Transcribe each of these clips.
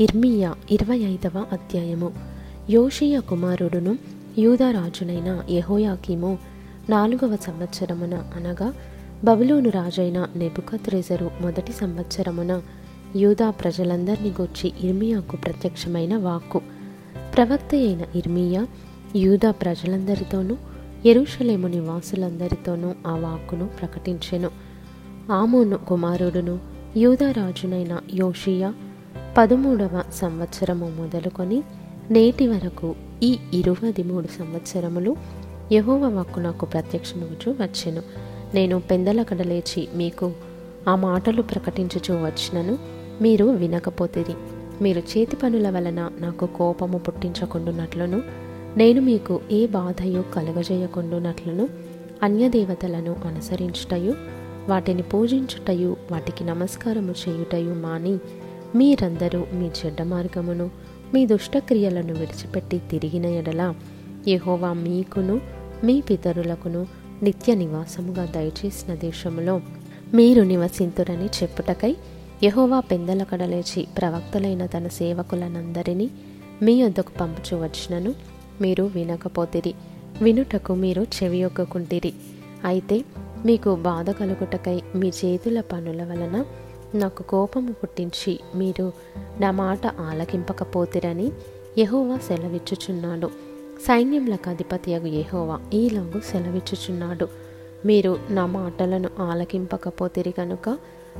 ఇర్మియా ఇరవై ఐదవ అధ్యాయము. యోషియ కుమారుడును యూదరాజునైన యహోయాకీము నాలుగవ సంవత్సరమున అనగా బబులోను రాజైన నెబుకద్రెజరు మొదటి సంవత్సరమున యూదా ప్రజలందరినీ గూర్చి ఇర్మియాకు ప్రత్యక్షమైన వాక్కు. ప్రవక్త అయిన ఇర్మియా యూదా ప్రజలందరితోనూ ఎరుషలేము నివాసులందరితోనూ ఆ వాక్కును ప్రకటించెను. ఆమోను కుమారుడును యూదరాజునైన యోషియా పదమూడవ సంవత్సరము మొదలుకొని నేటి వరకు ఈ ఇరవై మూడు సంవత్సరములు యహోవ వాక్కు నాకు ప్రత్యక్షమగుచు వచ్చెను. నేను పెందలకడ లేచి మీకు ఆ మాటలు ప్రకటించుచూ వచ్చినను మీరు వినకపోతేది మీరు చేతి పనుల వలన నాకు కోపము పుట్టించకుండునట్లును నేను మీకు ఏ బాధయు కలగజేయకుండునట్లును అన్యదేవతలను అనుసరించుటయు వాటిని పూజించుటయు వాటికి నమస్కారము చేయుటయు మాని మీరందరూ మీ చెడ్డ మార్గమును మీ దుష్టక్రియలను విడిచిపెట్టి తిరిగిన ఎడల యహోవా మీకును మీ పితరులకును నిత్య నివాసముగా దయచేసిన దేశములో మీరు నివసింతురని చెప్పుటకై యహోవా పెందల కడలేచి ప్రవక్తలైన తన సేవకులనందరినీ మీ వద్దకు పంపుచు వచ్చినను మీరు వినకపోతిరి. వినుటకు మీరు చెవియొక్కకుంటిరి అయితే మీకు బాధ కలుగుటకై మీ చేతుల పనుల వలన నాకు కోపము పుట్టించి మీరు నా మాట ఆలకింపకపోతిరని యహోవా సెలవిచ్చుచున్నాడు. సైన్యములకు అధిపతియగు యహోవా ఈలాగు సెలవిచ్చుచున్నాడు. మీరు నా మాటలను ఆలకింపకపోతిరి కనుక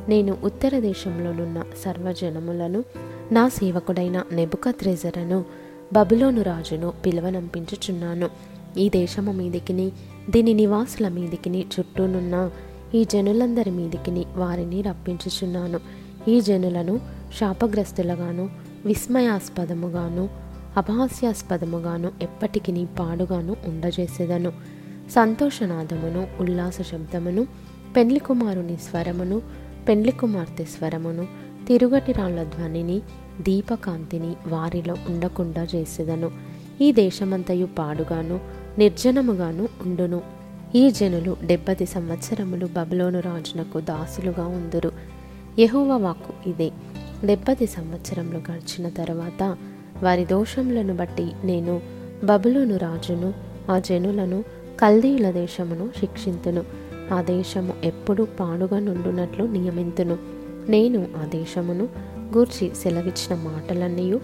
నేను ఉత్తర దేశంలోనున్న సర్వజనములను నా సేవకుడైన నెబుకత్రెజరను బబులోను రాజును పిలువనంపించుచున్నాను. ఈ దేశము మీదికిని దీని నివాసుల మీదికిని చుట్టూనున్న ఈ జనులందరి మీదికిని వారిని రప్పించుచున్నాను. ఈ జనులను శాపగ్రస్తులుగాను విస్మయాస్పదముగాను అపహాస్యాస్పదముగాను ఎప్పటికీ పాడుగాను ఉండజేసేదను. సంతోషనాదమును ఉల్లాస శబ్దమును పెండ్లి కుమారుని స్వరమును పెండ్లి కుమార్తె స్వరమును తిరుగటి రాళ్ళ ధ్వనిని దీపకాంతిని వారిలో ఉండకుండా చేసేదను ఈ దేశమంతయు పాడుగాను నిర్జనముగాను ఉండును. ఈ జనులు డెబ్బది సంవత్సరములు బబులోను రాజునకు దాసులుగా ఉందురు. యహోవ వాక్కు ఇదే. డెబ్బది సంవత్సరములు గడిచిన తర్వాత వారి దోషములను బట్టి నేను బబులోను రాజును ఆ జనులను కల్దీల దేశమును శిక్షింతును. ఆ దేశము ఎప్పుడు పాడుగా నుండునట్లు నియమింతును. నేను ఆ దేశమును గూర్చి సెలవిచ్చిన మాటలన్నీ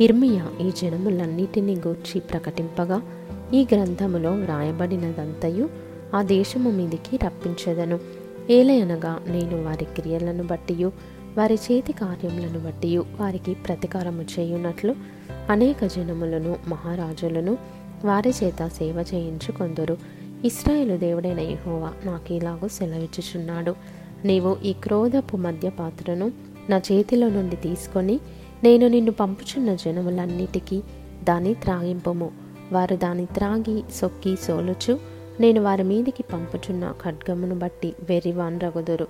ఇర్మియా ఈ జనములన్నిటినీ గూర్చి ప్రకటింపగా ఈ గ్రంథములో వ్రాయబడినదంతయు ఆ దేశము మీదికి రప్పించదను. ఏలయనగా నేను వారి క్రియలను బట్టియు వారి చేతి కార్యములను బట్టి వారికి ప్రతీకారము చేయునట్లు అనేక జనములను మహారాజులను వారి చేత సేవ చేయించుకొందరు ఇస్రాయేలు దేవుడైన యెహోవా నాకు ఇలాగూ సెలవిచ్చుచున్నాడు. నీవు ఈ క్రోధపు మధ్య పాత్రను నా చేతిలో నుండి తీసుకొని నేను నిన్ను పంపుచున్న జనములన్నిటికీ దాన్ని త్రాగింపము. వారు దాన్ని త్రాగి సొక్కి సోలుచు నేను వారి మీదికి పంపుచున్న ఖడ్గమును బట్టి వెర్రివాన్రగుదురు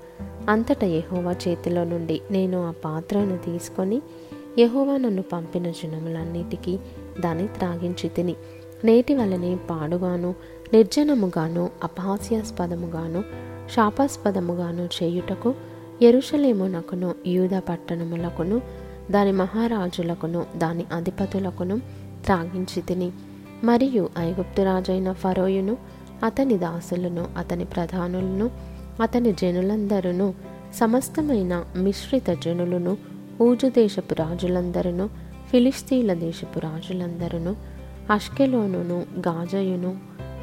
అంతటా యహోవా చేతిలో నుండి నేను ఆ పాత్రను తీసుకొని యహోవా నన్ను పంపిన జనములన్నిటికీ దాన్ని త్రాగించి తిని నేటి వలనే పాడుగాను నిర్జనముగాను అపహాస్యాస్పదముగాను శాపాస్పదముగాను చేయుటకు ఎరుషలేమునకును యూద పట్టణములకును దాని మహారాజులకును దాని అధిపతులకును త్రాగించి తిని మరియు ఐగుప్తు రాజైన ఫరోయును అతని దాసులను అతని ప్రధానులను అతని జనులందరూ సమస్తమైన మిశ్రిత జనులను ఊజు దేశపు రాజులందరూ ఫిలిస్తీన్ల దేశపు రాజులందరూ అష్కెలోనును గాజయును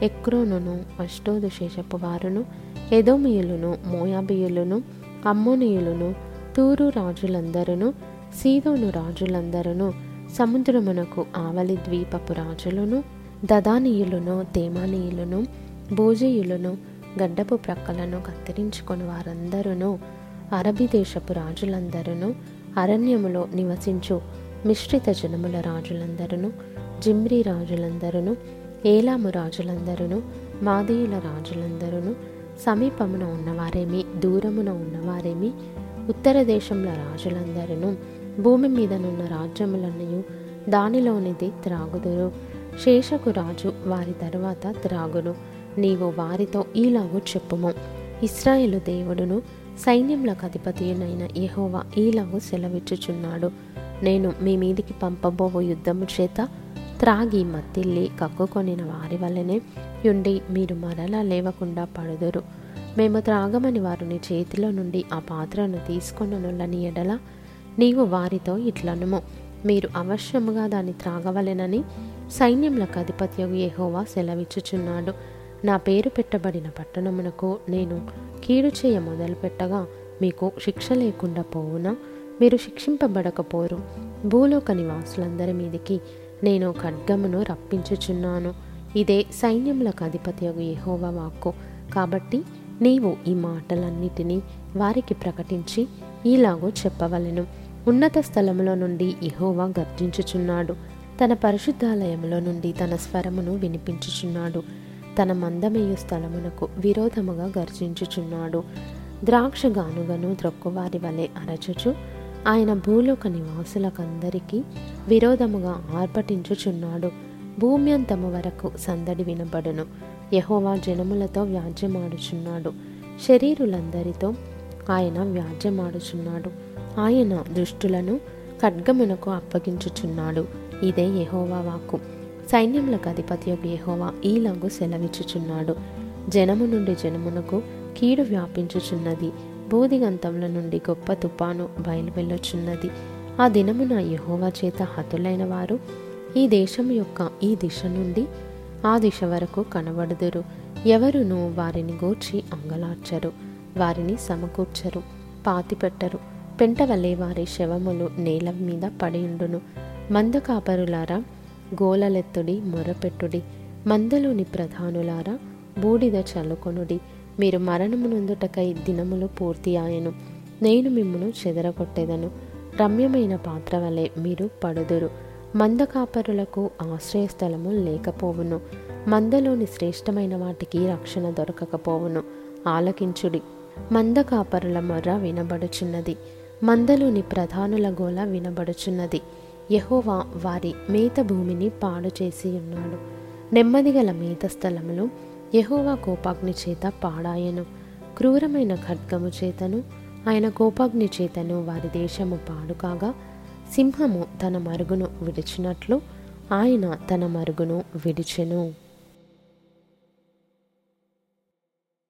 ఎక్రోనును అష్టోదు శేషపు వారును ఎదోమియులను మోయాబియులను అమ్మోనియులను తూరు రాజులందరూ సీదోను రాజులందరూ సముద్రమునకు ఆవలి ద్వీపపు రాజులను దదానీయులను తేమానీయులను భోజీయులను గడ్డపు ప్రక్కలను కత్తిరించుకొని వారందరూ అరబి దేశపు రాజులందరూ అరణ్యములో నివసించు మిశ్రిత జనముల రాజులందరూ జిమ్రీ రాజులందరూ ఏలాము రాజులందరూ మాదీయుల రాజులందరూ సమీపమున ఉన్నవారేమి దూరమున ఉన్నవారేమి ఉత్తర దేశంలో రాజులందరూ భూమి మీదనున్న రాజ్యములన్నయు దానిలోనిది త్రాగుదురు. శేషకు రాజు వారి తరువాత త్రాగును. నీవు వారితో ఈలాగు చెప్పుము. ఇస్రాయేలు దేవుడును సైన్యములకు అధిపతియునైన యహోవా ఈలాగు సెలవిచ్చుచున్నాడు. నేను మీ మీదికి పంపబోవు యుద్ధము చేత త్రాగి మత్తిల్లి కక్కుకొనిన వారి వల్లనే యుండి మీరు మరలా లేవకుండా పడుదురు. మేము త్రాగమని వారిని చేతిలో నుండి ఆ పాత్రను తీసుకొననులని ఎడల నీవు వారితో ఇట్లనుము. మీరు అవశ్యముగా దాన్ని త్రాగవలెనని సైన్యములకు అధిపత్యగు యెహోవా సెలవిచ్చుచున్నాడు. నా పేరు పెట్టబడిన పట్టణమునకు నేను కీడు చేయ మొదలుపెట్టగా మీకు శిక్ష లేకుండా పోవునా? మీరు శిక్షింపబడకపోరు. భూలోక నివాసులందరి మీదికి నేను ఖడ్గమును రప్పించుచున్నాను. ఇదే సైన్యములకు అధిపతి యహోవా వాక్కు. కాబట్టి నీవు ఈ మాటలన్నిటినీ వారికి ప్రకటించి ఈలాగూ చెప్పవలెను. ఉన్నత స్థలములో నుండి ఇహోవా గర్జించుచున్నాడు. తన పరిశుద్ధాలయములో నుండి తన స్వరమును వినిపించుచున్నాడు. తన మందమేయు స్థలమునకు విరోధముగా గర్జించుచున్నాడు. ద్రాక్ష గానుగను ద్రొక్కువారి వలె అరచుచు ఆయన భూలోక నివాసులకందరికీ విరోధముగా ఆర్భటించుచున్నాడు. భూమి అంతము వరకు సందడి వినబడును. యహోవా జనములతో వ్యాజ్యమాడుచున్నాడు. శరీరులందరితో ఆయన వ్యాజ్యమాడుచున్నాడు. ఆయన దృష్టులను ఖడ్గమునకు అప్పగించుచున్నాడు. ఇదే యహోవా వాక్కు. సైన్యములకు అధిపత్యగు యహోవా ఈలాగు సెలవిచ్చుచున్నాడు. జనము నుండి జనమునకు కీడు వ్యాపించుచున్నది. బోధిగంతముల నుండి గొప్ప తుపాను బయలువెళ్ళుచున్నది ఆ దినమున యహోవా చేత హతులైన వారు ఈ దేశం యొక్క ఈ దిశ నుండి ఆ దిశ వరకు కనబడుదురు. ఎవరును వారిని గూర్చి అంగలార్చరు వారిని సమకూర్చరు పాతిపెట్టరు. పెంట వలె వారి శవములు నేల మీద పడియుండును మంద కాపరులారా గోలలెత్తుడి మొరపెట్టుడి మందలోని ప్రధానులారా బూడిద చల్లుకొనుడి. మీరు మరణమునందుటకై దినములు పూర్తి ఆయను నేను మిమ్మను చెదరగొట్టేదను. రమ్యమైన పాత్ర వలె మీరు పడుదురు. మంద కాపరులకు ఆశ్రయస్థలము లేకపోవును. మందలోని శ్రేష్టమైన వాటికి రక్షణ దొరకకపోవును. ఆలకించుడి. మంద కాపరుల మొర్ర వినబడుచున్నది. మందలోని ప్రధానుల గోల వినబడుచున్నది. యహోవా వారి మేత భూమిని పాడు చేసి ఉన్నాడు. నెమ్మదిగల మేత స్థలములు యహోవా కోపాగ్ని చేత పాడాయను. క్రూరమైన ఖడ్గము చేతను ఆయన కోపాగ్ని చేతను వారి దేశము పాడు కాగా సింహము తన మరుగును విడిచినట్లు ఆయన తన మరుగును విడిచెను.